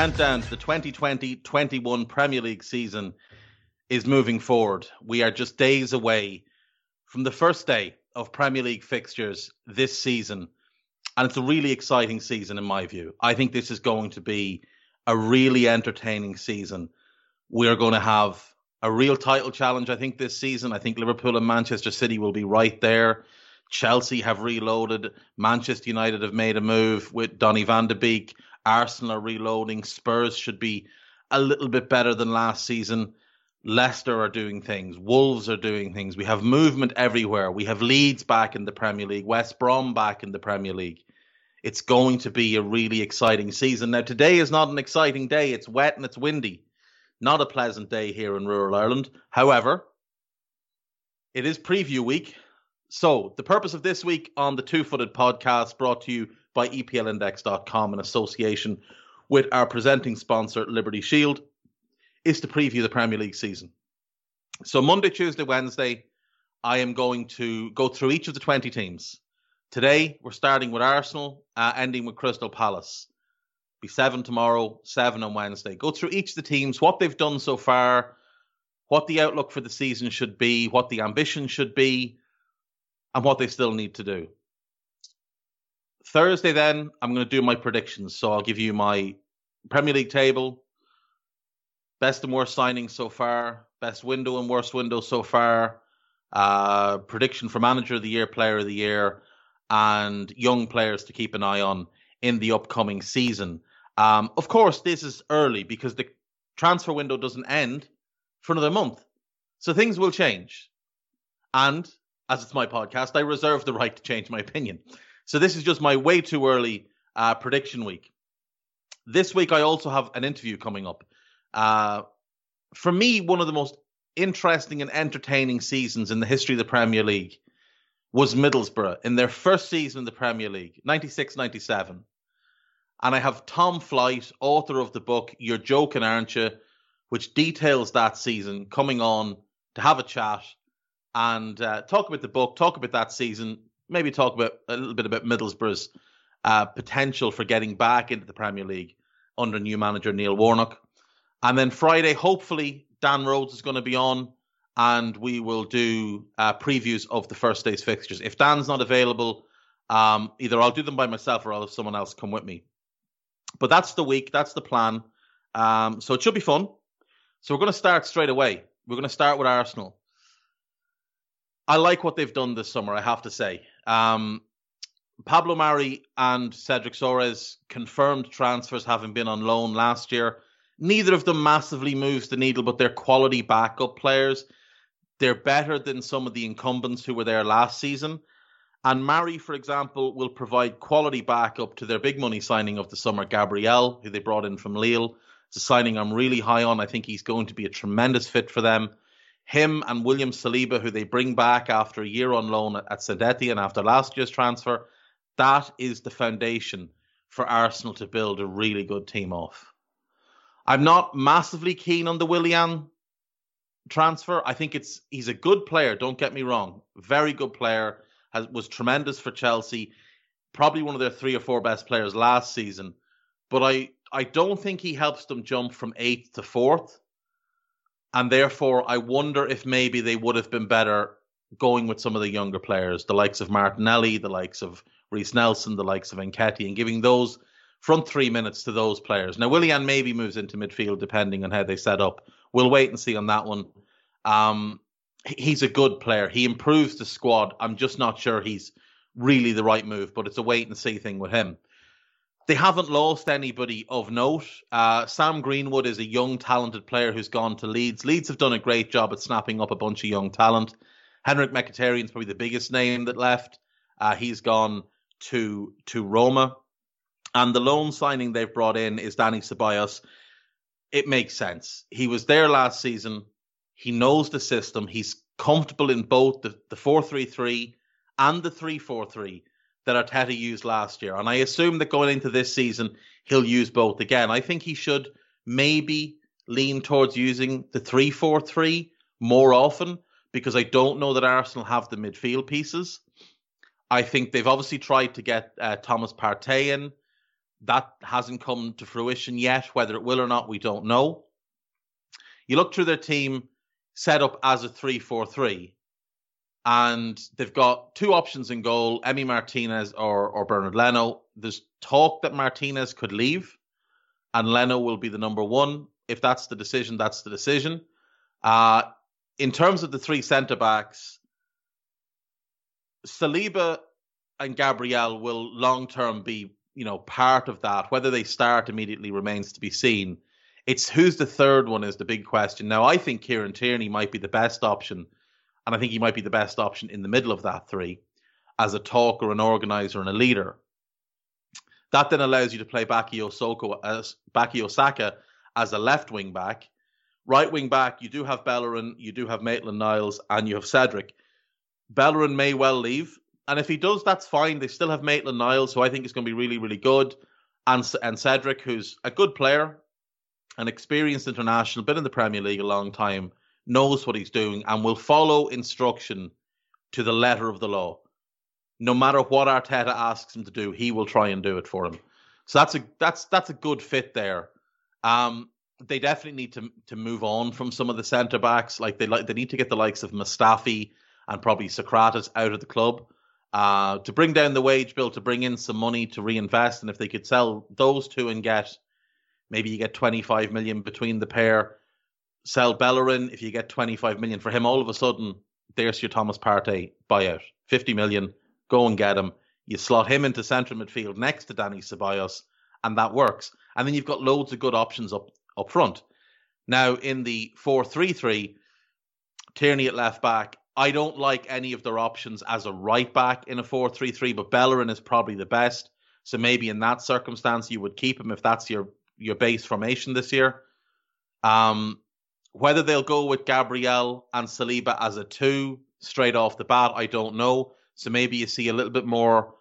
Countdown to the 2020-21 Premier League season is moving forward. We are just days away from the first day of Premier League fixtures this season. And it's a really exciting season in my view. I think this is going to be a really entertaining season. We are going to have a real title challenge, I think, this season. I think Liverpool and Manchester City will be right there. Chelsea have reloaded. Manchester United have made a move with Donny van de Beek. Arsenal are reloading. Spurs should be a little bit better than last season. Leicester are doing things. Wolves are doing things. We have movement everywhere. We have Leeds back in the Premier League. West Brom back in the Premier League. It's going to be a really exciting season. Now, today is not an exciting day. It's wet and it's windy. Not a pleasant day here in rural Ireland. However, it is preview week. So, the purpose of this week on the Two Footed podcast brought to you by EPLindex.com in association with our presenting sponsor, Liberty Shield, is to preview the Premier League season. So, Monday, Tuesday, Wednesday, I am going to go through each of the 20 teams. Today, we're starting with Arsenal, uh, ending with Crystal Palace. Be seven tomorrow, seven on Wednesday. Go through each of the teams, what they've done so far, what the outlook for the season should be, what the ambition should be, and what they still need to do. Thursday, then, I'm going to do my predictions. So I'll give you my Premier League table, best and worst signings so far, best window and worst window so far, uh, prediction for Manager of the Year, Player of the Year, and young players to keep an eye on in the upcoming season. Um, of course, this is early because the transfer window doesn't end for another month. So things will change. And as it's my podcast, I reserve the right to change my opinion. So this is just my way too early uh, prediction week. This week, I also have an interview coming up. Uh, for me, one of the most interesting and entertaining seasons in the history of the Premier League was Middlesbrough in their first season in the Premier League, 96 97. And I have Tom Flight, author of the book You're Joking, Aren't You? which details that season, coming on to have a chat and uh, talk about the book, talk about that season, maybe talk about a little bit about Middlesbrough's uh, potential for getting back into the Premier League under new manager Neil Warnock. And then Friday, hopefully, Dan Rhodes is going to be on and we will do uh, previews of the first day's fixtures. If Dan's not available, um, either I'll do them by myself or I'll have someone else come with me. But that's the week, that's the plan. Um, so it should be fun. So we're going to start straight away. We're going to start with Arsenal. I like what they've done this summer, I have to say. Um, Pablo Mari and Cedric Soares confirmed transfers having been on loan last year. Neither of them massively moves the needle, but they're quality backup players. They're better than some of the incumbents who were there last season. And Mari, for example, will provide quality backup to their big money signing of the summer, Gabriel, who they brought in from Lille. It's a signing I'm really high on. I think he's going to be a tremendous fit for them. Him and William Saliba, who they bring back after a year on loan at St and after last year's transfer, that is the foundation for Arsenal to build a really good team off. I'm not massively keen on the Willian transfer. I think it's he's a good player. Don't get me wrong, very good player. Has was tremendous for Chelsea. Probably one of their three or four best players last season. But I I don't think he helps them jump from eighth to fourth. And therefore, I wonder if maybe they would have been better going with some of the younger players, the likes of Martinelli, the likes of Reiss Nelson, the likes of Nketiah, and giving those front three minutes to those players. Now, Willian maybe moves into midfield depending on how they set up. We'll wait and see on that one. Um, he's a good player. He improves the squad. I'm just not sure he's really the right move, but it's a wait and see thing with him. They haven't lost anybody of note. Uh, Sam Greenwood is a young, talented player who's gone to Leeds. Leeds have done a great job at snapping up a bunch of young talent. Henrik Mkhitaryan is probably the biggest name that left. Uh, he's gone to to Roma, and the loan signing they've brought in is Danny Ceballos. It makes sense. He was there last season. He knows the system. He's comfortable in both the, the 4-3-3 and the 3-4-3 that Arteta used last year. And I assume that going into this season, he'll use both again. I think he should maybe lean towards using the 3 4 3 more often because I don't know that Arsenal have the midfield pieces. I think they've obviously tried to get uh, Thomas Partey in. That hasn't come to fruition yet. Whether it will or not, we don't know. You look through their team set up as a 3 4 3, and they've got two options in goal Emmy Martinez or, or Bernd Leno. There's talk that Martinez could leave and Leno will be the number one. If that's the decision, that's the decision. Uh, in terms of the three centre backs, Saliba and Gabriel will long term be, you know, part of that. Whether they start immediately remains to be seen. It's who's the third one is the big question. Now, I think Kieran Tierney might be the best option, and I think he might be the best option in the middle of that three as a talker, an organizer, and a leader. That then allows you to play Bukayo Soko as Bukayo Saka as a left wing back. Right wing back, you do have Bellerin, you do have Maitland Niles, and you have Cedric. Bellerin may well leave, and if he does, that's fine. They still have Maitland Niles, who I think is going to be really, really good, and and Cedric, who's a good player, an experienced international, been in the Premier League a long time, knows what he's doing, and will follow instruction to the letter of the law no matter what Arteta asks him to do, he will try and do it for him. So that's a that's that's a good fit there. Um, they definitely need to to move on from some of the centre backs. Like they like they need to get the likes of Mustafi and probably Sokratis out of the club. Uh, to bring down the wage bill, to bring in some money to reinvest, and if they could sell those two and get maybe you get 25 million between the pair, sell Bellerin, if you get 25 million for him, all of a sudden there's your Thomas Partey buyout, 50 million Go and get him. You slot him into central midfield next to Danny Ceballos, and that works. And then you've got loads of good options up up front. Now in the four three three, Tierney at left back. I don't like any of their options as a right back in a four three three, but Bellerin is probably the best. So maybe in that circumstance you would keep him if that's your your base formation this year. Um, whether they'll go with Gabriel and Saliba as a two straight off the bat, I don't know. So maybe you see a little bit more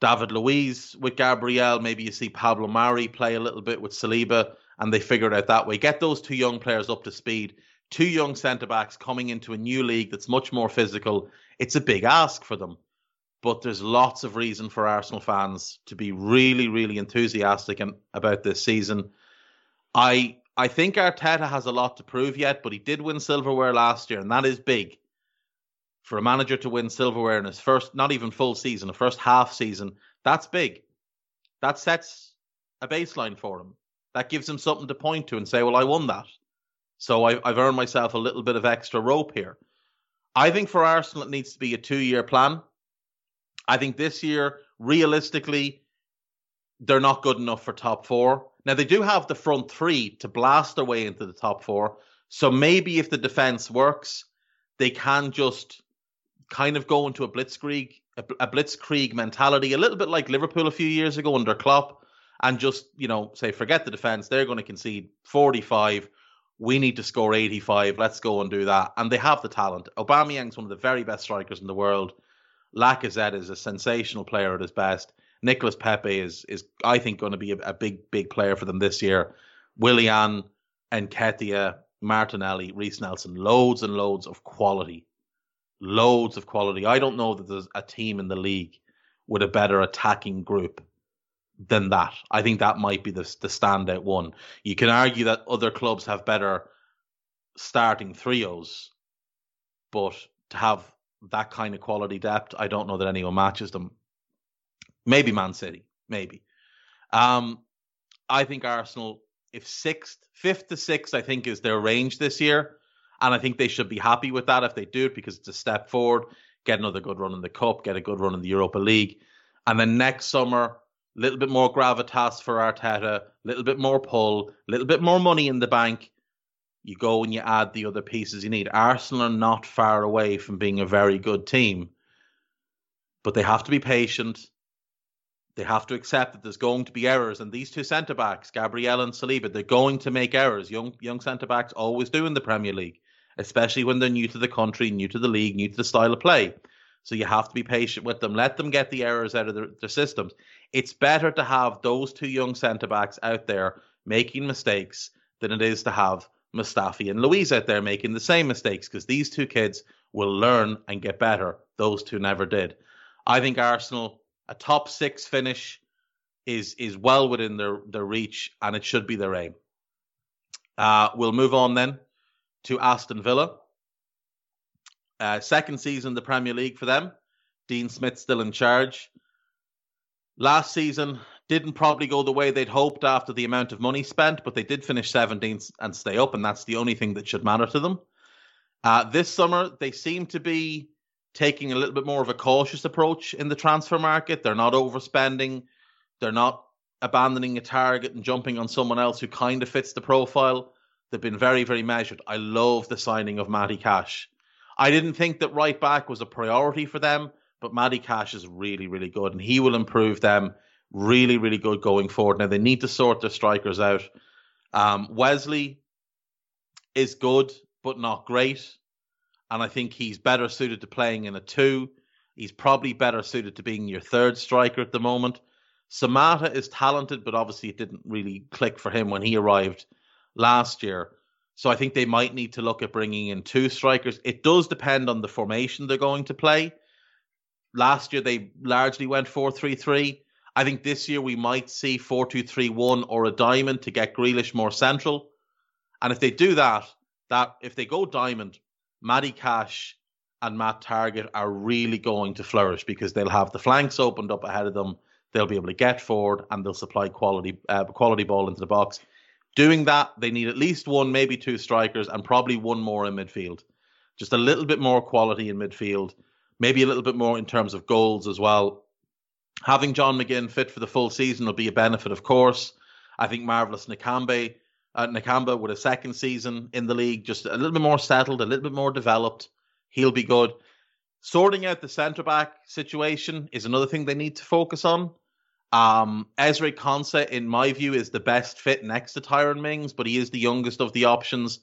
David Luiz with Gabriel. Maybe you see Pablo Mari play a little bit with Saliba, and they figure it out that way. Get those two young players up to speed. Two young centre backs coming into a new league that's much more physical. It's a big ask for them, but there's lots of reason for Arsenal fans to be really, really enthusiastic about this season. I I think Arteta has a lot to prove yet, but he did win silverware last year, and that is big for a manager to win silverware in his first, not even full season, a first half season, that's big. That sets a baseline for him. That gives him something to point to and say, well, I won that. So I, I've earned myself a little bit of extra rope here. I think for Arsenal, it needs to be a two year plan. I think this year, realistically, they're not good enough for top four. Now, they do have the front three to blast their way into the top four. So maybe if the defense works, they can just kind of go into a blitzkrieg a, blitzkrieg mentality, a little bit like Liverpool a few years ago under Klopp, and just you know say forget the defense. They're going to concede 45. We need to score 85. Let's go and do that. And they have the talent. Aubameyang's one of the very best strikers in the world. Lacazette is a sensational player at his best. Nicolas Pepe is is I think going to be a, a big big player for them this year. Willian, Nketiah, Martinelli, Reiss Nelson, loads and loads of quality loads of quality. I don't know that there's a team in the league with a better attacking group than that. I think that might be the the standout one. You can argue that other clubs have better starting trios, but to have that kind of quality depth, I don't know that anyone matches them. Maybe Man City, maybe. Um, I think Arsenal, if sixth, fifth to sixth, I think is their range this year. And I think they should be happy with that if they do it because it's a step forward. Get another good run in the Cup, get a good run in the Europa League. And then next summer, a little bit more gravitas for Arteta, a little bit more pull, a little bit more money in the bank. You go and you add the other pieces you need. Arsenal are not far away from being a very good team. but they have to be patient. They have to accept that there's going to be errors, and these two centre backs, Gabriel and Saliba, they're going to make errors. Young young centre backs always do in the Premier League, especially when they're new to the country, new to the league, new to the style of play. So you have to be patient with them. Let them get the errors out of their, their systems. It's better to have those two young centre backs out there making mistakes than it is to have Mustafi and Luiz out there making the same mistakes because these two kids will learn and get better. Those two never did. I think Arsenal a top six finish is is well within their their reach, and it should be their aim. Uh, we'll move on then to Aston Villa. Uh, second season in the Premier League for them. Dean Smith still in charge. Last season didn't probably go the way they'd hoped after the amount of money spent, but they did finish 17th and stay up, and that's the only thing that should matter to them. Uh, this summer, they seem to be taking a little bit more of a cautious approach in the transfer market. They're not overspending. They're not abandoning a target and jumping on someone else who kind of fits the profile. They've been very, very measured. I love the signing of Matty Cash. I didn't think that right back was a priority for them, but Matty Cash is really, really good, and he will improve them really, really good going forward. Now they need to sort their strikers out. Um, Wesley is good, but not great and I think he's better suited to playing in a two. He's probably better suited to being your third striker at the moment. Samatta is talented, but obviously it didn't really click for him when he arrived last year. So I think they might need to look at bringing in two strikers. It does depend on the formation they're going to play. Last year they largely went 4-3-3. I think this year we might see 4-2-3-1 or a diamond to get Grealish more central. And if they do that, that if they go diamond, Matty Cash and Matt Targett are really going to flourish because they'll have the flanks opened up ahead of them. They'll be able to get forward and they'll supply quality uh, quality ball into the box. Doing that, they need at least one, maybe two strikers, and probably one more in midfield. Just a little bit more quality in midfield, maybe a little bit more in terms of goals as well. Having John McGinn fit for the full season will be a benefit, of course. I think Marvelous Nakambe uh, Nakamba with a second season in the league, just a little bit more settled, a little bit more developed. He'll be good. Sorting out the centre back situation is another thing they need to focus on. Um, Ezri Konsa, in my view, is the best fit next to Tyrone Mings, but he is the youngest of the options.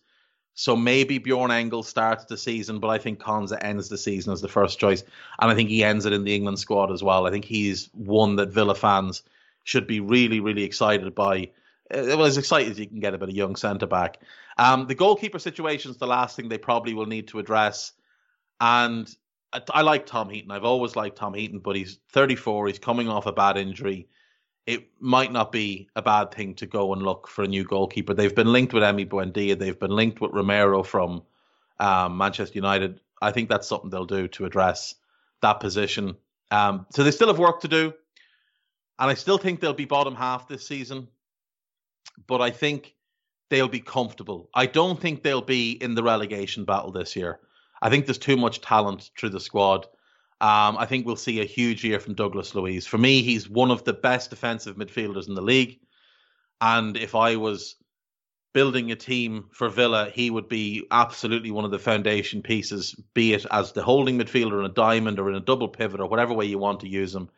So maybe Bjorn Engel starts the season, but I think Konsa ends the season as the first choice. And I think he ends it in the England squad as well. I think he's one that Villa fans should be really, really excited by well, as excited as you can get about a young centre back. Um, the goalkeeper situation is the last thing they probably will need to address. And I, I, like Tom Heaton. I've always liked Tom Heaton, but he's 34. He's coming off a bad injury. It might not be a bad thing to go and look for a new goalkeeper. They've been linked with Emi Buendia. They've been linked with Romero from um, Manchester United. I think that's something they'll do to address that position. Um, so they still have work to do. And I still think they'll be bottom half this season but I think they'll be comfortable. I don't think they'll be in the relegation battle this year. I think there's too much talent through the squad. Um, I think we'll see a huge year from Douglas Luiz. For me, he's one of the best defensive midfielders in the league. And if I was building a team for Villa, he would be absolutely one of the foundation pieces, be it as the holding midfielder in a diamond or in a double pivot or whatever way you want to use him.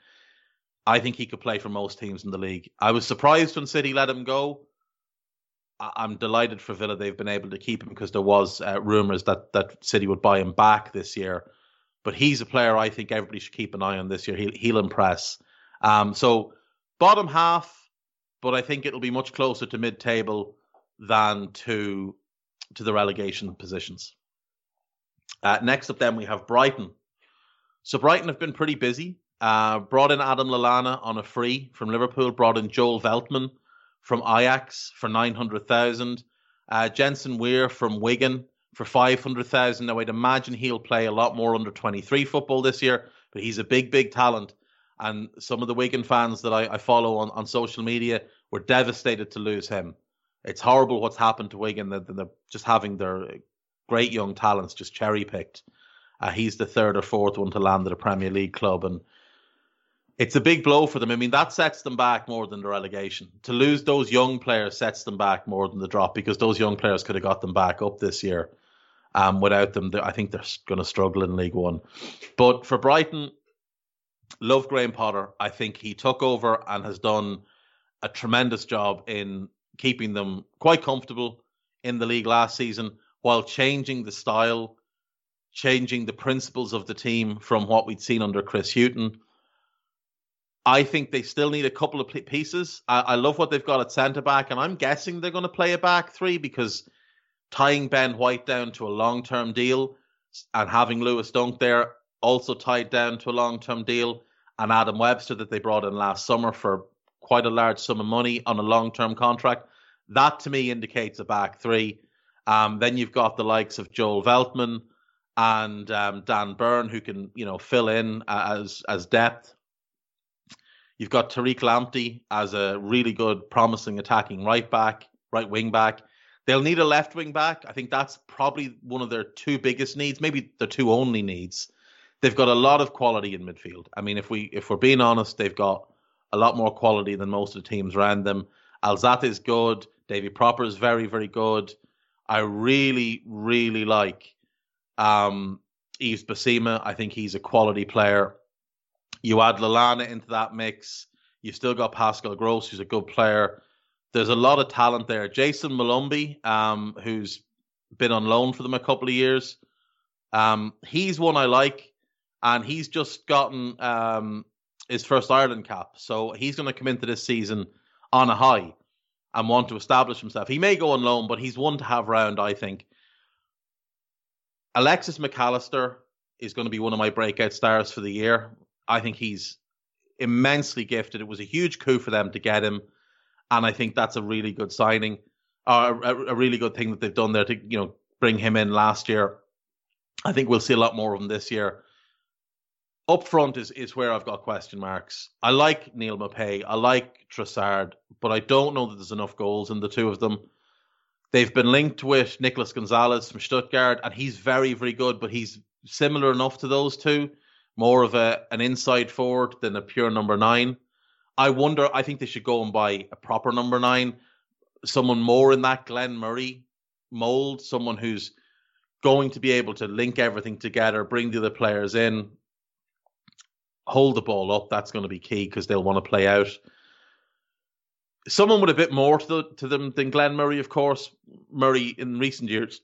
I think he could play for most teams in the league. I was surprised when City let him go. I'm delighted for Villa they've been able to keep him because there was uh, rumours that that City would buy him back this year. But he's a player I think everybody should keep an eye on this year. He'll, he'll impress. Um, so bottom half, but I think it'll be much closer to mid-table than to to the relegation positions. Uh, next up, then we have Brighton. So Brighton have been pretty busy. Uh, brought in Adam Lallana on a free from Liverpool. Brought in Joel Veltman from Ajax for 900,000. Uh, Jensen Weir from Wigan for 500,000. Now, I'd imagine he'll play a lot more under 23 football this year, but he's a big, big talent. And some of the Wigan fans that I, I follow on, on social media were devastated to lose him. It's horrible what's happened to Wigan. They're, they're just having their great young talents just cherry picked. Uh, he's the third or fourth one to land at a Premier League club, and it's a big blow for them. I mean, that sets them back more than the relegation. To lose those young players sets them back more than the drop because those young players could have got them back up this year. Um, without them, I think they're going to struggle in League One. But for Brighton, love Graham Potter. I think he took over and has done a tremendous job in keeping them quite comfortable in the league last season while changing the style, changing the principles of the team from what we'd seen under Chris Hughton. I think they still need a couple of pieces. I, I love what they've got at centre back, and I'm guessing they're going to play a back three because tying Ben White down to a long term deal and having Lewis Dunk there also tied down to a long term deal, and Adam Webster that they brought in last summer for quite a large sum of money on a long term contract. That to me indicates a back three. Um, then you've got the likes of Joel Veltman and um, Dan Burn who can you know fill in as as depth. You've got Tariq Lamptey as a really good, promising attacking right back, right wing back. They'll need a left wing back. I think that's probably one of their two biggest needs, maybe their two only needs. They've got a lot of quality in midfield. I mean, if we if we're being honest, they've got a lot more quality than most of the teams around them. Alzate is good. Davy Pröpper is very, very good. I really, really like um, Yves Bissouma. I think he's a quality player. You add Lallana into that mix. You've still got Pascal Gross, who's a good player. There's a lot of talent there. Jayson Molumby, um, who's been on loan for them a couple of years. Um, he's one I like, and he's just gotten um, his first Ireland cap. So he's going to come into this season on a high and want to establish himself. He may go on loan, but he's one to have round, I think. Alexis McAllister is going to be one of my breakout stars for the year. I think he's immensely gifted. It was a huge coup for them to get him, and I think that's a really good signing, or a, a really good thing that they've done there to you know bring him in last year. I think we'll see a lot more of him this year. Up front is, is where I've got question marks. I like Neal Maupay, I like Trossard, but I don't know that there's enough goals in the two of them. They've been linked with Nicolas Gonzalez from Stuttgart, and he's very, very good, but he's similar enough to those two more of a an inside forward than a pure number nine. I wonder. I think they should go and buy a proper number nine, someone more in that Glenn Murray mold, someone who's going to be able to link everything together, bring the other players in, hold the ball up. That's going to be key because they'll want to play out. Someone with a bit more to, the, to them than Glenn Murray, of course. Murray in recent years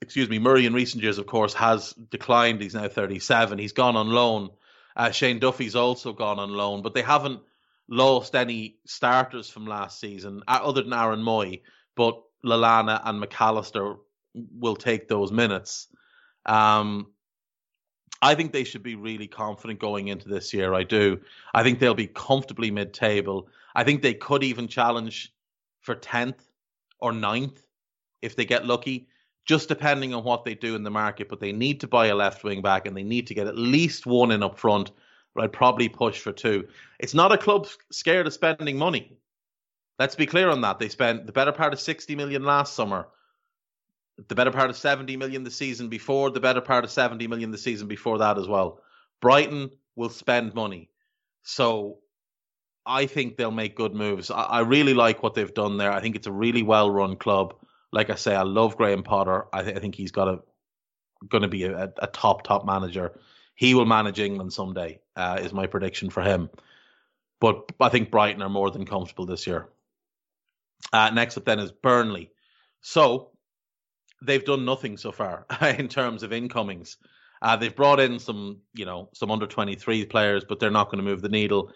excuse me, Murray in recent years, of course, has declined. He's now 37. He's gone on loan. Uh, Shane Duffy's also gone on loan, but they haven't lost any starters from last season, uh, other than Aaron Mooy. But Lallana and McAllister will take those minutes. Um, I think they should be really confident going into this year. I do. I think they'll be comfortably mid table. I think they could even challenge for 10th or 9th if they get lucky just depending on what they do in the market. But they need to buy a left wing back and they need to get at least one in up front. But I'd probably push for two. It's not a club scared of spending money. Let's be clear on that. They spent the better part of 60 million last summer, the better part of 70 million the season before, the better part of 70 million the season before that as well. Brighton will spend money. So I think they'll make good moves. I, I really like what they've done there. I think it's a really well run club like I say, I love Graham Potter. I, th- I think he's got a going to be a, a, top top manager. He will manage England someday. Uh, is my prediction for him. But I think Brighton are more than comfortable this year. Uh, next up then is Burnley. So they've done nothing so far in terms of incomings. Uh, they've brought in some, you know, some under 23 players, but they're not going to move the needle.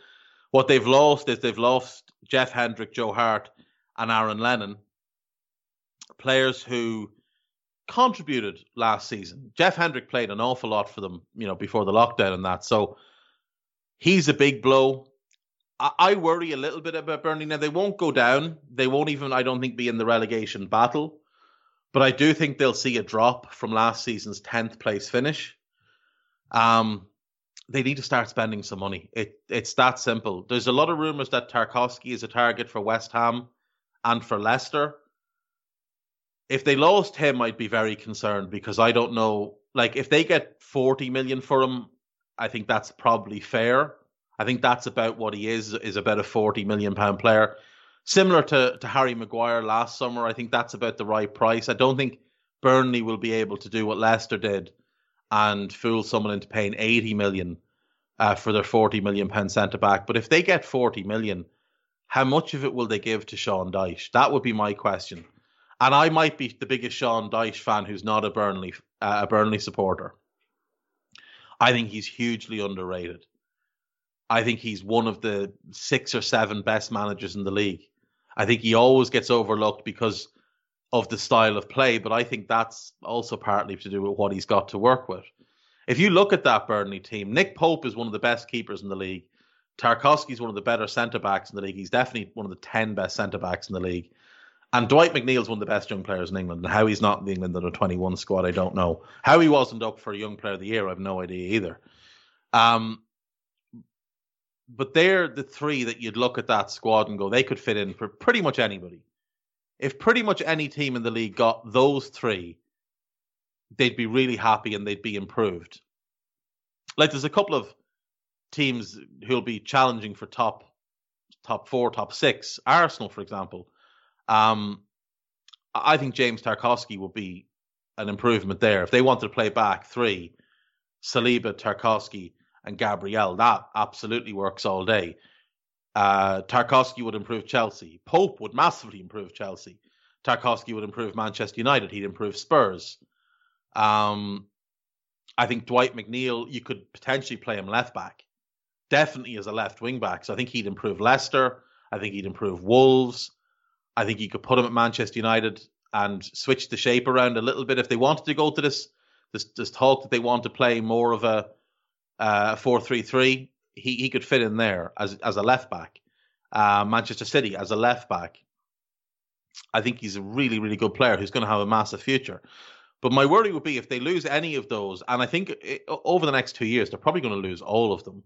What they've lost is they've lost Jeff Hendrick, Joe Hart, and Aaron Lennon, players who contributed last season. Jeff Hendrick played an awful lot for them, you know, before the lockdown and that. So he's a big blow. I, I worry a little bit about Burnley now. They won't go down. They won't even, I don't think, be in the relegation battle. But I do think they'll see a drop from last season's tenth place finish. Um, they need to start spending some money. It it's that simple. There's a lot of rumors that Tarkowski is a target for West Ham and for Leicester if they lost him, I'd be very concerned because I don't know. Like, if they get 40 million for him, I think that's probably fair. I think that's about what he is, is about a 40 million pound player. Similar to, to Harry Maguire last summer, I think that's about the right price. I don't think Burnley will be able to do what Leicester did and fool someone into paying 80 million uh, for their 40 million pound centre back. But if they get 40 million, how much of it will they give to Sean Dyche? That would be my question. And I might be the biggest Sean Dyche fan who's not a Burnley uh, a Burnley supporter. I think he's hugely underrated. I think he's one of the six or seven best managers in the league. I think he always gets overlooked because of the style of play, but I think that's also partly to do with what he's got to work with. If you look at that Burnley team, Nick Pope is one of the best keepers in the league. Tarkowski is one of the better centre backs in the league. He's definitely one of the 10 best centre backs in the league. And Dwight McNeil's one of the best young players in England. And how he's not in the England under 21 squad, I don't know. How he wasn't up for a young player of the year, I have no idea either. Um, but they're the three that you'd look at that squad and go, they could fit in for pretty much anybody. If pretty much any team in the league got those three, they'd be really happy and they'd be improved. Like there's a couple of teams who'll be challenging for top top four, top six. Arsenal, for example. Um, I think James Tarkowski would be an improvement there. If they wanted to play back three, Saliba, Tarkowski, and Gabriel. That absolutely works all day. Uh, Tarkowski would improve Chelsea. Pope would massively improve Chelsea. Tarkowski would improve Manchester United. He'd improve Spurs. Um, I think Dwight McNeil, you could potentially play him left back, definitely as a left wing back. So I think he'd improve Leicester. I think he'd improve Wolves. I think you could put him at Manchester United and switch the shape around a little bit if they wanted to go to this this, this talk that they want to play more of a uh, four three three, he he could fit in there as as a left back. Uh, Manchester City as a left back. I think he's a really really good player who's going to have a massive future. But my worry would be if they lose any of those, and I think it, over the next two years they're probably going to lose all of them.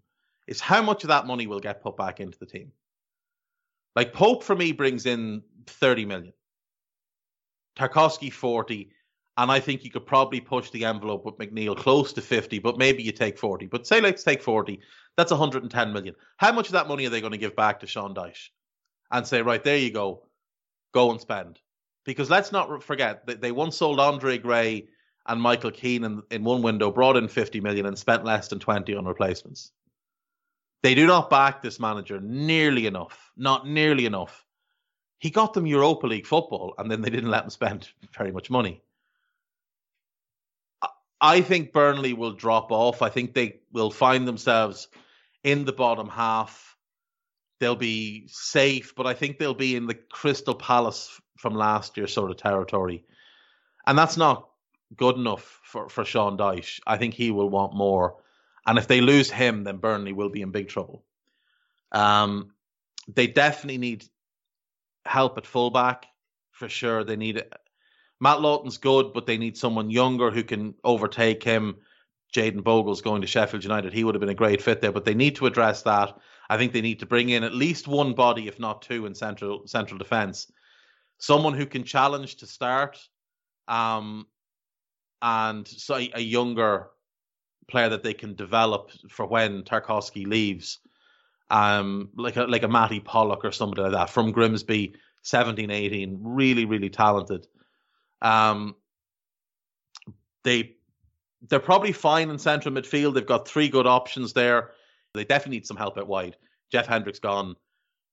Is how much of that money will get put back into the team? Like Pope for me brings in thirty million. Tarkowski forty, and I think you could probably push the envelope with McNeil close to 50, but maybe you take 40. But say let's take 40. That's 110 million. How much of that money are they going to give back to Sean Dyche? And say, right, there you go. Go and spend. Because let's not forget that they once sold Andre Gray and Michael Keane in, in one window, brought in 50 million and spent less than 20 on replacements. They do not back this manager nearly enough. Not nearly enough. He got them Europa League football, and then they didn't let him spend very much money. I think Burnley will drop off. I think they will find themselves in the bottom half. They'll be safe, but I think they'll be in the Crystal Palace from last year sort of territory. And that's not good enough for, for Sean Dyche. I think he will want more. And if they lose him, then Burnley will be in big trouble. Um, they definitely need help at fullback for sure. They need Matt Lowton's good, but they need someone younger who can overtake him. Jaden Bogle's going to Sheffield United. He would have been a great fit there, but they need to address that. I think they need to bring in at least one body, if not two, in central central defence. Someone who can challenge to start, um, and so a, a younger player that they can develop for when Tarkowski leaves, um, like a, like a Mattie Pollock or somebody like that from Grimsby, 17, 18, really, really talented. Um, they they're probably fine in central midfield. They've got three good options there. They definitely need some help out wide. Jeff Hendrick's gone.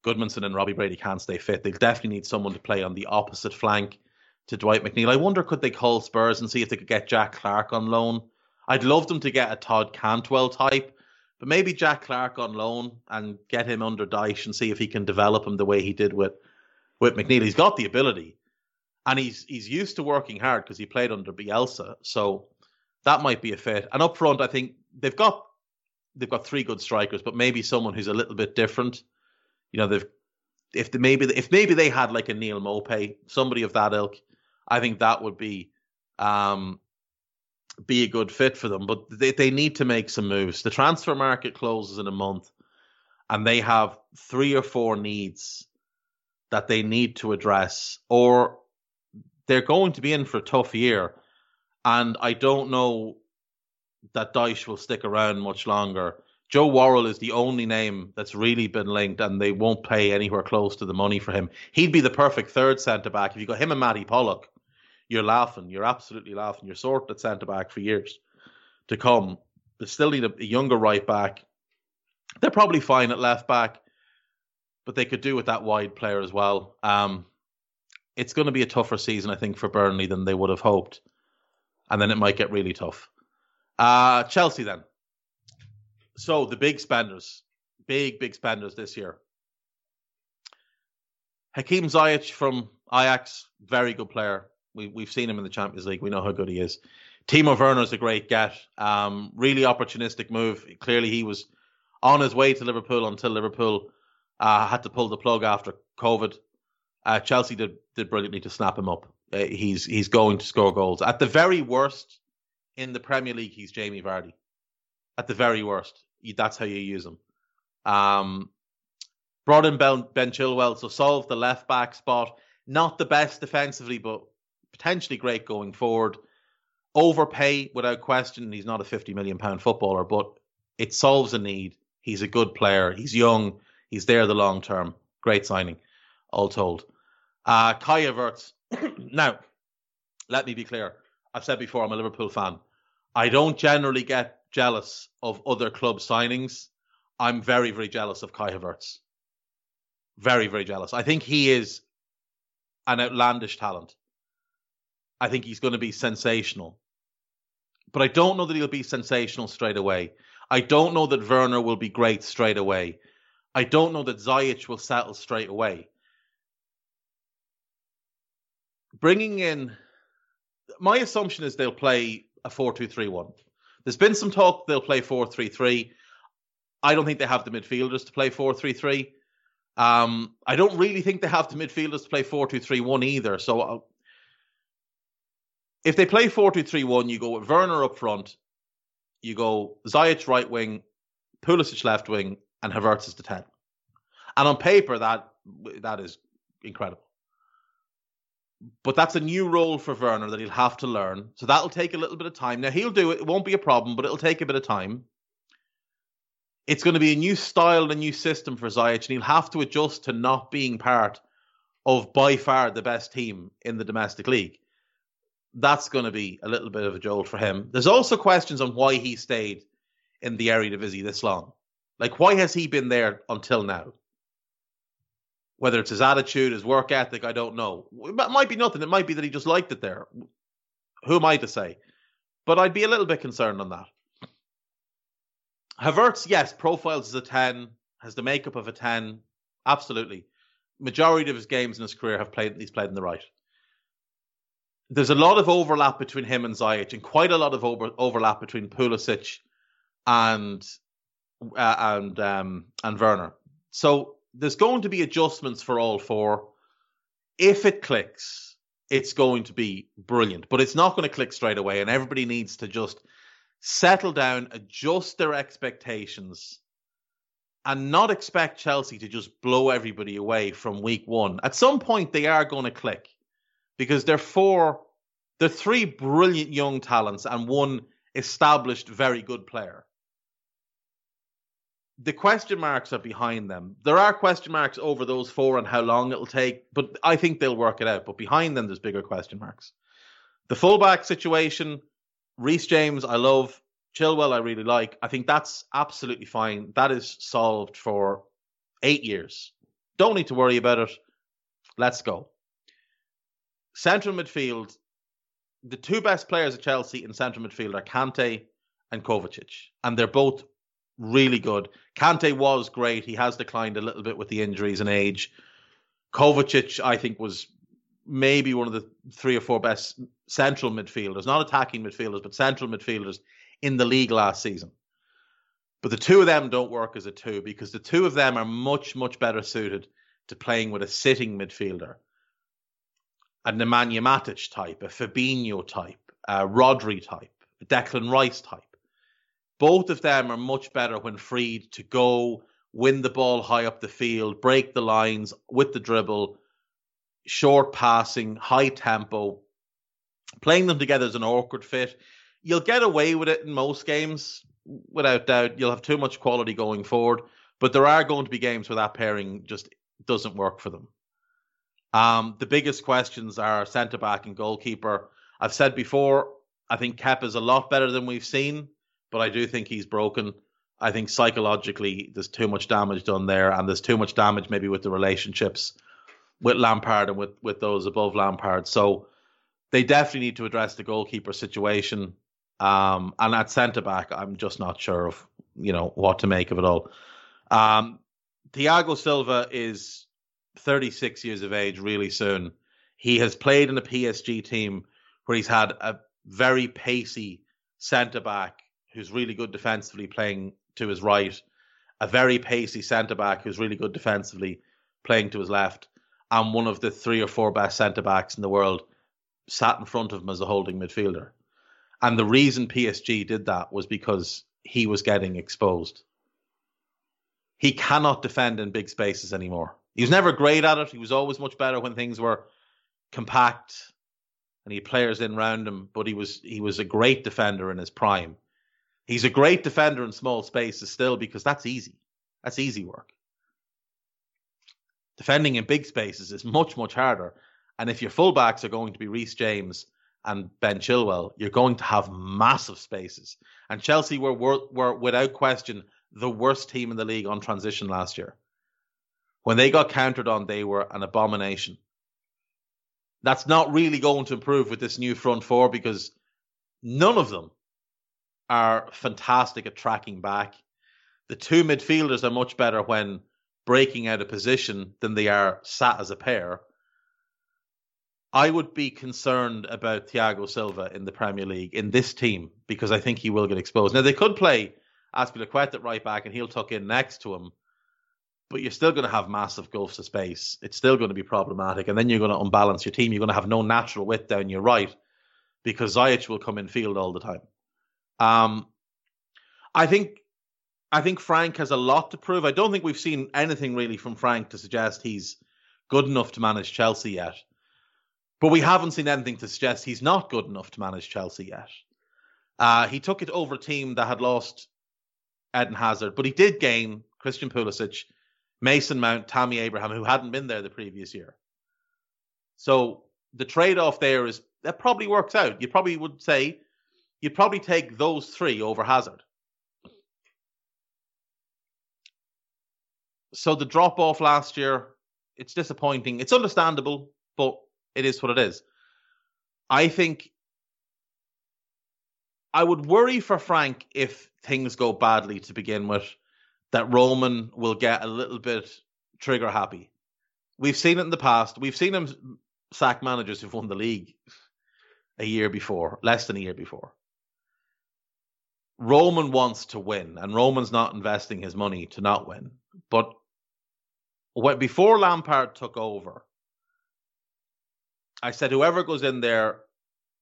Gudmundsson and Robbie Brady can't stay fit. They'll definitely need someone to play on the opposite flank to Dwight McNeil. I wonder could they call Spurs and see if they could get Jack Clarke on loan. I'd love them to get a Todd Cantwell type, but maybe Jack Clarke on loan and get him under Dyche and see if he can develop him the way he did with with McNeil. He's got the ability and he's he's used to working hard because he played under Bielsa, so that might be a fit. And up front, I think they've got they've got three good strikers, but maybe someone who's a little bit different. You know, they've if they maybe if maybe they had like a Neal Maupay, somebody of that ilk, I think that would be um be a good fit for them. But they they need to make some moves. The transfer market closes in a month, and they have three or four needs that they need to address, or they're going to be in for a tough year, and I don't know that Dyche will stick around much longer. Joe Worrall is the only name that's really been linked, and they won't pay anywhere close to the money for him. He'd be the perfect third centre back. If you got him and Mattie Pollock, you're laughing. You're absolutely laughing. You're sorted at centre back for years to come. They still need a, a younger right back. They're probably fine at left back, but they could do with that wide player as well. Um, it's going to be a tougher season, I think, for Burnley than they would have hoped, and then it might get really tough. Uh, Chelsea then. So the big spenders, big big spenders this year. Hakim Ziyech from Ajax, very good player. We we've seen him in the Champions League. We know how good he is. Timo Werner is a great get. Um, really opportunistic move. Clearly, he was on his way to Liverpool until Liverpool uh, had to pull the plug after COVID. Uh, Chelsea did did brilliantly to snap him up. Uh, he's he's going to score goals. At the very worst, in the Premier League, he's Jamie Vardy. At the very worst, that's how you use him. Um, brought in Ben, ben Chilwell, so solved the left back spot. Not the best defensively, but potentially great going forward. Overpay without question. He's not a fifty million pound footballer, but it solves a need. He's a good player. He's young. He's there the long term. Great signing, all told. Uh, Kai Havertz. now, let me be clear. I've said before, I'm a Liverpool fan. I don't generally get jealous of other club signings. I'm very, very jealous of Kai Havertz. Very, very jealous. I think he is an outlandish talent. I think he's going to be sensational. But I don't know that he'll be sensational straight away. I don't know that Werner will be great straight away. I don't know that Ziyech will settle straight away. Bringing in, my assumption is they'll play a 4 2 3 1. There's been some talk they'll play 4 3 3. I don't think they have the midfielders to play 4 3 3. Um, I don't really think they have the midfielders to play 4 2 3 1 either. So I'll, uh, if they play 4 2 3 1, you go with Werner up front, you go Ziyech right wing, Pulisic left wing, and Havertz is the 10. And on paper, that that is incredible. But that's a new role for Werner that he'll have to learn. So that'll take a little bit of time. Now he'll do it. It won't be a problem, but it'll take a bit of time. It's going to be a new style and a new system for Ziyech, and he'll have to adjust to not being part of by far the best team in the domestic league. That's going to be a little bit of a jolt for him. There's also questions on why he stayed in the Eredivisie this long. Like, why has he been there until now? Whether it's his attitude, his work ethic, I don't know. It might be nothing. It might be that he just liked it there. Who am I to say? But I'd be a little bit concerned on that. Havertz, yes, profiles as a 10, has the makeup of a 10. Absolutely. Majority of his games in his career have played he's played in the right. There's a lot of overlap between him and Ziyech, and quite a lot of over, overlap between Pulisic and uh, and um, and Werner. So there's going to be adjustments for all four. If it clicks, it's going to be brilliant, but it's not going to click straight away, and everybody needs to just settle down, adjust their expectations, and not expect Chelsea to just blow everybody away from week one. At some point, they are going to click because they're four, they're three brilliant young talents and one established, very good player the question marks are behind them. There are question marks over those four and how long it'll take, but I think they'll work it out. But behind them, there's bigger question marks. The fullback situation, Reece James, I love. Chilwell, I really like. I think that's absolutely fine. That is solved for eight years. Don't need to worry about it. Let's go. Central midfield, the two best players at Chelsea in central midfield are Kante and Kovacic, and they're both really good. Kante was great. He has declined a little bit with the injuries and age. Kovacic, I think, was maybe one of the three or four best central midfielders, not attacking midfielders, but central midfielders in the league last season. But the two of them don't work as a two because the two of them are much, much better suited to playing with a sitting midfielder. A Nemanja Matic type, a Fabinho type, a Rodri type, a Declan Rice type. Both of them are much better when freed to go, win the ball high up the field, break the lines with the dribble, short passing, high tempo. Playing them together is an awkward fit. You'll get away with it in most games, without doubt. You'll have too much quality going forward, but there are going to be games where that pairing just doesn't work for them. Um, the biggest questions are centre back and goalkeeper. I've said before, I think Kep is a lot better than we've seen but I do think he's broken. I think psychologically there's too much damage done there, and there's too much damage maybe with the relationships with Lampard and with with those above Lampard. So they definitely need to address the goalkeeper situation. Um, and at centre back, I'm just not sure of you know what to make of it all. Um, Thiago Silva is 36 years of age really soon. He has played in a PSG team where he's had a very pacey centre back who's really good defensively playing to his right, a very pacey centre back who's really good defensively playing to his left, and one of the three or four best centre backs in the world sat in front of him as a holding midfielder. And the reason PSG did that was because he was getting exposed. He cannot defend in big spaces anymore. He was never great at it. He was always much better when things were compact and he had players in round him, but he was he was a great defender in his prime. He's a great defender in small spaces still because that's easy. That's easy work. Defending in big spaces is much, much harder. And if your fullbacks are going to be Reece James and Ben Chilwell, you're going to have massive spaces. And Chelsea were, were, were without question the worst team in the league on transition last year. When they got countered on, they were an abomination. That's not really going to improve with this new front four because none of them are fantastic at tracking back. The two midfielders are much better when breaking out of position than they are sat as a pair. I would be concerned about Thiago Silva in the Premier League in this team because I think he will get exposed. Now they could play Azpilicueta at right back and he'll tuck in next to him, but you're still going to have massive gulfs of space. It's still going to be problematic, and then you're going to unbalance your team. You're going to have no natural width down your right because Ziyech will come in field all the time. Um, I think I think Frank has a lot to prove. I don't think we've seen anything really from Frank to suggest he's good enough to manage Chelsea yet. But we haven't seen anything to suggest he's not good enough to manage Chelsea yet. Uh, he took it over a team that had lost Eden Hazard, but he did gain Christian Pulisic, Mason Mount, Tammy Abraham, who hadn't been there the previous year. So the trade off there is that probably works out. You probably would say you'd probably take those three over Hazard. So the drop off last year, it's disappointing. It's understandable, but it is what it is. I think I would worry for Frank if things go badly to begin with, that Roman will get a little bit trigger happy. We've seen it in the past. We've seen him sack managers who've won the league a year before, less than a year before. Roman wants to win, and Roman's not investing his money to not win. But when, before Lampard took over, I said whoever goes in there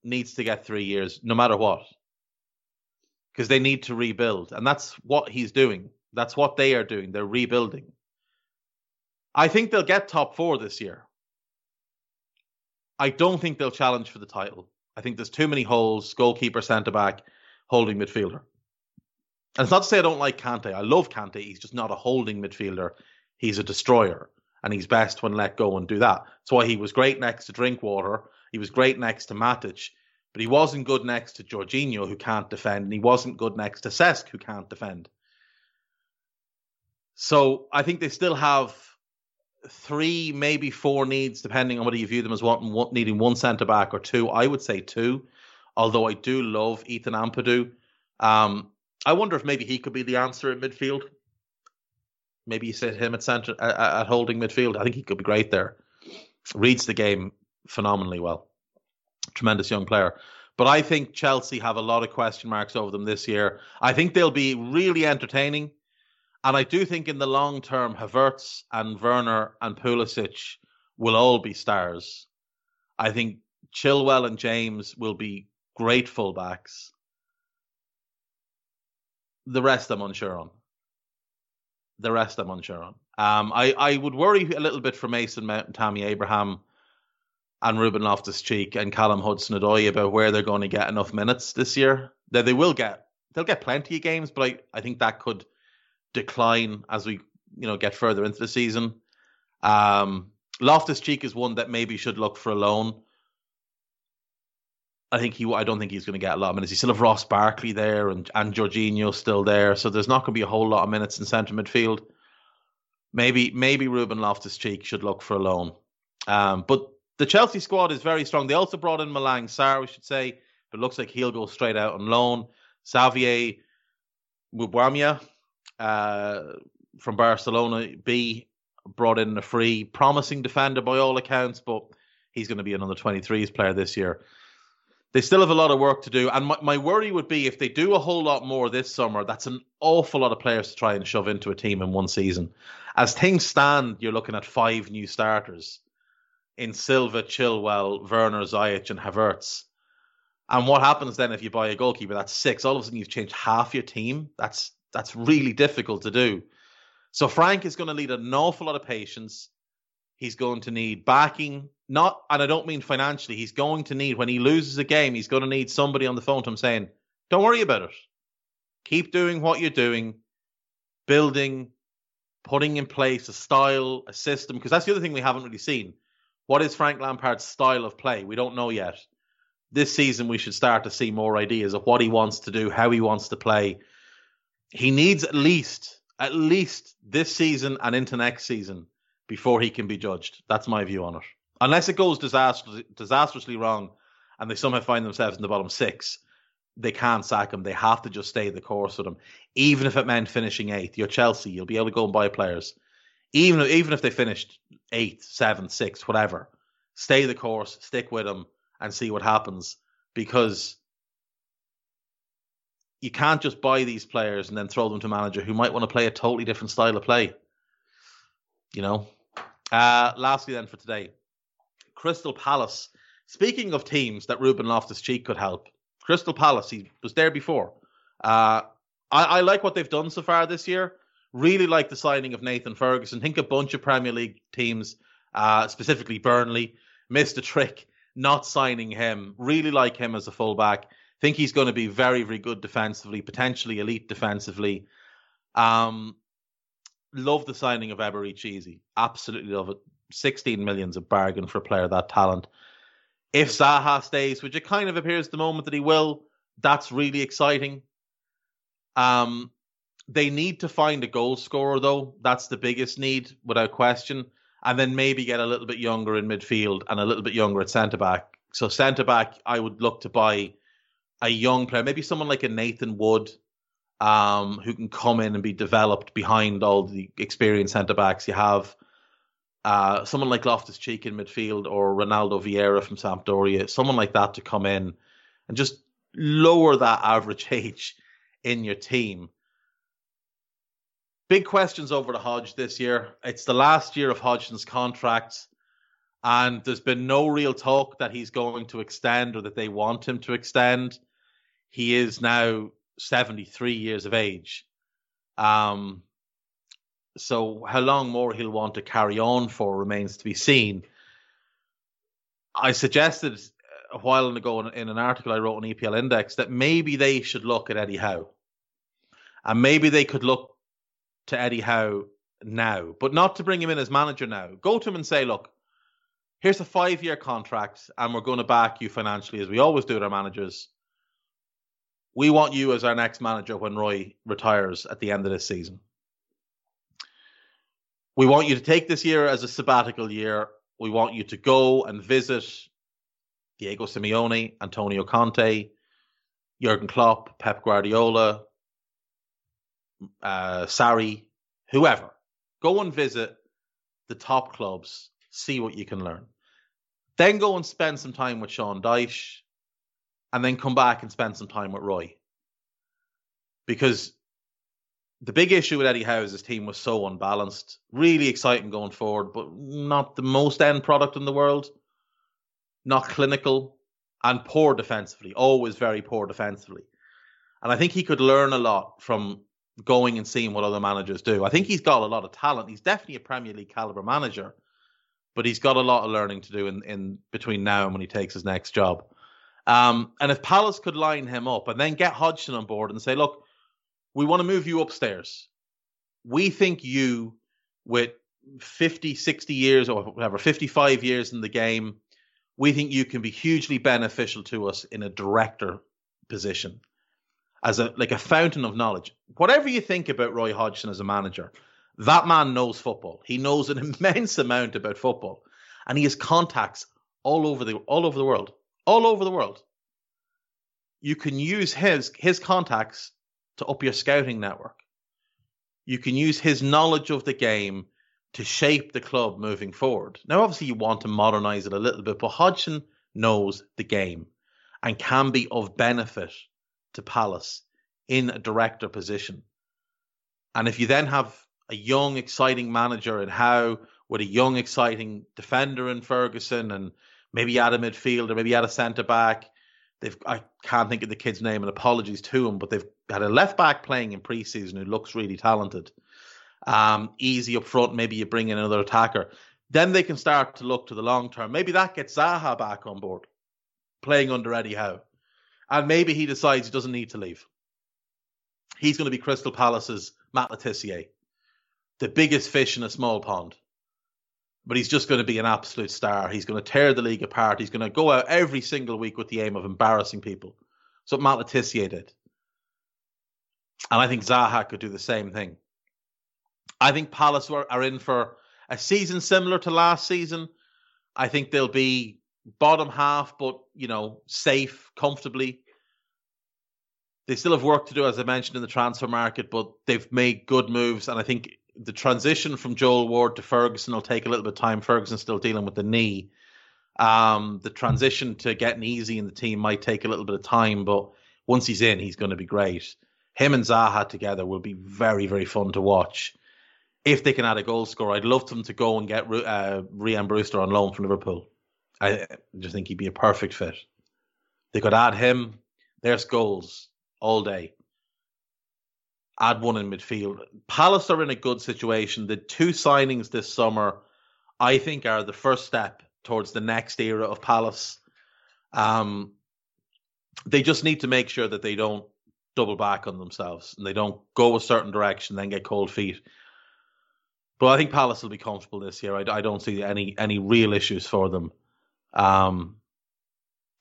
needs to get three years, no matter what, because they need to rebuild, and that's what he's doing. That's what they are doing. They're rebuilding. I think they'll get top four this year. I don't think they'll challenge for the title. I think there's too many holes, goalkeeper, centre back holding midfielder. And it's not to say I don't like Kante. I love Kante. He's just not a holding midfielder. He's a destroyer. And he's best when let go and do that. That's why he was great next to Drinkwater. He was great next to Matic. But he wasn't good next to Jorginho, who can't defend. And he wasn't good next to Cesc, who can't defend. So I think they still have three, maybe four needs, depending on whether you view them as one, one needing one centre back or two. I would say two although I do love Ethan Ampadu. Um, I wonder if maybe he could be the answer at midfield. Maybe you set him at center at, at holding midfield. I think he could be great there. Reads the game phenomenally well. Tremendous young player. But I think Chelsea have a lot of question marks over them this year. I think they'll be really entertaining. And I do think in the long term, Havertz and Werner and Pulisic will all be stars. I think Chilwell and James will be great fullbacks. The rest I'm unsure on. The rest I'm unsure on. Um, I, I would worry a little bit for Mason Mount and Tammy Abraham and Ruben Loftus Cheek and Callum Hudson Odoi about where they're going to get enough minutes this year. That they will get they'll get plenty of games, but I, I think that could decline as we you know get further into the season. Um, Loftus Cheek is one that maybe should look for a loan I think he. I don't think he's going to get a lot of minutes. You still have Ross Barkley there, and and Jorginho still there, so there's not going to be a whole lot of minutes in centre midfield. Maybe maybe Ruben Loftus Cheek should look for a loan. Um, but the Chelsea squad is very strong. They also brought in Malang Sarr, we should say, but looks like he'll go straight out on loan. Xavier Mbuyamba uh, from Barcelona B brought in a free, promising defender by all accounts, but he's going to be another 23s player this year they still have a lot of work to do. And my, my worry would be if they do a whole lot more this summer, that's an awful lot of players to try and shove into a team in one season. As things stand, you're looking at five new starters in Silva, Chilwell, Werner, Ziyech, and Havertz. And what happens then if you buy a goalkeeper? That's six. All of a sudden, you've changed half your team. That's that's really difficult to do. So Frank is going to need an awful lot of patience. He's going to need backing not, and I don't mean financially. He's going to need when he loses a game. He's going to need somebody on the phone to him saying, "Don't worry about it. Keep doing what you're doing, building, putting in place a style, a system." Because that's the other thing we haven't really seen. What is Frank Lampard's style of play? We don't know yet. This season, we should start to see more ideas of what he wants to do, how he wants to play. He needs at least, at least this season and into next season before he can be judged. That's my view on it unless it goes disastrously, disastrously wrong and they somehow find themselves in the bottom six, they can't sack him. They have to just stay the course with him. Even if it meant finishing eighth, you're Chelsea, you'll be able to go and buy players. Even if, even if they finished eighth, seventh, sixth, whatever, stay the course, stick with them, and see what happens. Because you can't just buy these players and then throw them to a manager who might want to play a totally different style of play. You know. Uh, lastly, then for today, Crystal Palace. Speaking of teams that Ruben Loftus Cheek could help, Crystal Palace, he was there before. Uh, I, I, like what they've done so far this year. Really like the signing of Nathan Ferguson. Think a bunch of Premier League teams, uh, specifically Burnley, missed a trick not signing him. Really like him as a fullback. Think he's going to be very, very good defensively, potentially elite defensively. Um, love the signing of Eberechi Absolutely love it. 16 million's a bargain for a player that talent. If Zaha stays, which it kind of appears the moment that he will, that's really exciting. Um, they need to find a goal scorer though. That's the biggest need, without question. And then maybe get a little bit younger in midfield and a little bit younger at centre back. So centre back, I would look to buy a young player, maybe someone like a Nathan Wood, um, who can come in and be developed behind all the experienced centre backs you have uh, someone like Loftus Cheek in midfield or Ronaldo Vieira from Sampdoria, someone like that to come in and just lower that average age in your team. Big questions over to Hodge this year. It's the last year of Hodgson's contract, and there's been no real talk that he's going to extend or that they want him to extend. He is now 73 years of age. Um, so how long more he'll want to carry on for remains to be seen. I suggested a while ago in an article I wrote on EPL Index that maybe they should look at Eddie Howe. And maybe they could look to Eddie Howe now, but not to bring him in as manager now. Go to him and say, look, here's a five year contract, and we're going to back you financially as we always do with our managers. We want you as our next manager when Roy retires at the end of this season. We want you to take this year as a sabbatical year. We want you to go and visit Diego Simeone, Antonio Conte, Jurgen Klopp, Pep Guardiola, uh, Sarri, whoever. Go and visit the top clubs, see what you can learn. Then go and spend some time with Sean Dyche, and then come back and spend some time with Roy. Because the big issue with Eddie Howe is his team was so unbalanced. Really exciting going forward, but not the most end product in the world. Not clinical and poor defensively. Always very poor defensively. And I think he could learn a lot from going and seeing what other managers do. I think he's got a lot of talent. He's definitely a Premier League caliber manager, but he's got a lot of learning to do in, in between now and when he takes his next job. Um, and if Palace could line him up and then get Hodgson on board and say, look, we want to move you upstairs. We think you, with 50, 60 years or whatever, 55 years in the game, we think you can be hugely beneficial to us in a director position as a like a fountain of knowledge. Whatever you think about Roy Hodgson as a manager, that man knows football. He knows an immense amount about football, and he has contacts all over the all over the world, all over the world. You can use his his contacts to up your scouting network. You can use his knowledge of the game to shape the club moving forward. Now, obviously, you want to modernize it a little bit, but Hodgson knows the game and can be of benefit to Palace in a director position. And if you then have a young, exciting manager and Howe with a young, exciting defender in Ferguson and maybe add a midfielder, maybe add a centre back. They've I can't think of the kid's name and apologies to him, but they've had a left back playing in preseason who looks really talented. Um, Eze up front, maybe you bring in another attacker. Then they can start to look to the long term. Maybe that gets Zaha back on board, playing under Eddie Howe. And maybe he decides he doesn't need to leave. He's going to be Crystal Palace's Matt Le Tissier, the biggest fish in a small pond. But he's just going to be an absolute star. He's going to tear the league apart. He's going to go out every single week with the aim of embarrassing people. So Matt Le Tissier did. And I think Zaha could do the same thing. I think Palace are in for a season similar to last season. I think they'll be bottom half, but you know, safe, comfortably. They still have work to do, as I mentioned in the transfer market, but they've made good moves, and I think the transition from Joel Ward to Ferguson will take a little bit of time. Ferguson's still dealing with the knee. Um, the transition to getting Eze in the team might take a little bit of time, but once he's in, he's going to be great. Him and Zaha together will be very, very fun to watch. If they can add a goal scorer, I'd love them to go and get uh, Rhian Brewster on loan from Liverpool. I just think he'd be a perfect fit. They could add him. There's goals all day. Add one in midfield. Palace are in a good situation. The two signings this summer, I think, are the first step towards the next era of Palace. Um, they just need to make sure that they don't double back on themselves and they don't go a certain direction, then get cold feet. But I think Palace will be comfortable this year. I, I don't see any any real issues for them. Um,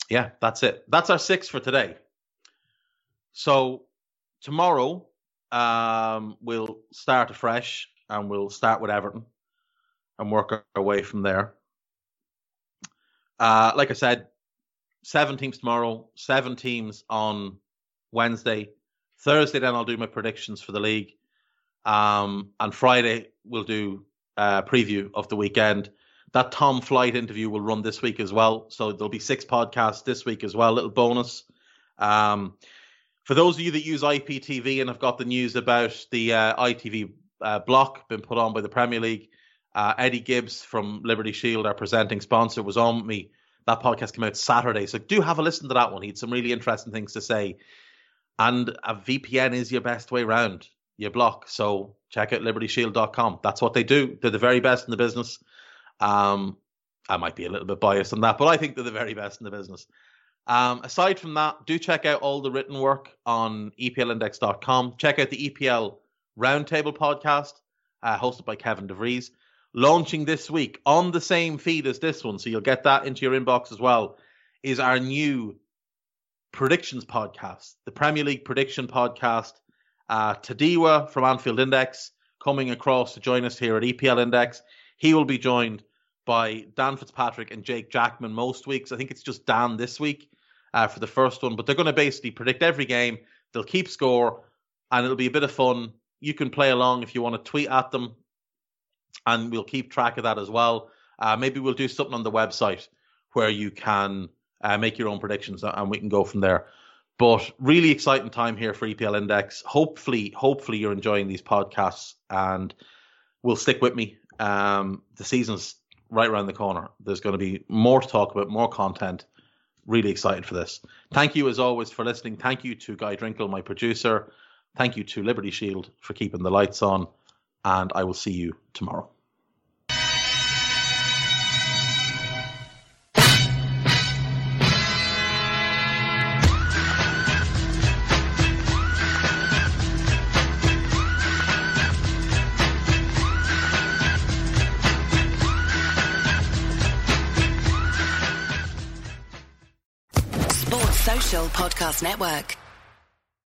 yeah, that's it. That's our six for today. So tomorrow um, we'll start afresh and we'll start with Everton and work our way from there. Uh, like I said, seven teams tomorrow, seven teams on Wednesday. Thursday, then I'll do my predictions for the league. Um, and Friday, we'll do a preview of the weekend. That Tom Flight interview will run this week as well. So there'll be six podcasts this week as well. Little bonus. Um, for those of you that use IPTV and have got the news about the uh, ITV uh, block been put on by the Premier League, uh, Eddie Gibbs from Liberty Shield, our presenting sponsor, was on me. That podcast came out Saturday. So do have a listen to that one. He had some really interesting things to say. And a VPN is your best way around your block. So check out libertyshield.com. That's what they do. They're the very best in the business. Um, I might be a little bit biased on that, but I think they're the very best in the business. Um, aside from that, do check out all the written work on EPLindex.com. Check out the EPL Roundtable podcast, uh, hosted by Kevin DeVries, launching this week on the same feed as this one, so you'll get that into your inbox as well. Is our new predictions podcast, the Premier League prediction podcast. Uh, Tadiwa from Anfield Index coming across to join us here at EPL Index. He will be joined by Dan Fitzpatrick and Jake Jackman most weeks. I think it's just Dan this week uh, for the first one, but they're going to basically predict every game. They'll keep score, and it'll be a bit of fun. You can play along if you want to tweet at them, and we'll keep track of that as well. Uh, maybe we'll do something on the website where you can uh, make your own predictions, and we can go from there. But really exciting time here for EPL Index. Hopefully, hopefully you're enjoying these podcasts, and will stick with me um, the season's right around the corner. There's going to be more to talk about, more content. Really excited for this. Thank you, as always, for listening. Thank you to Guy Drinkle, my producer. Thank you to Liberty Shield for keeping the lights on. And I will see you tomorrow. Podcast Network.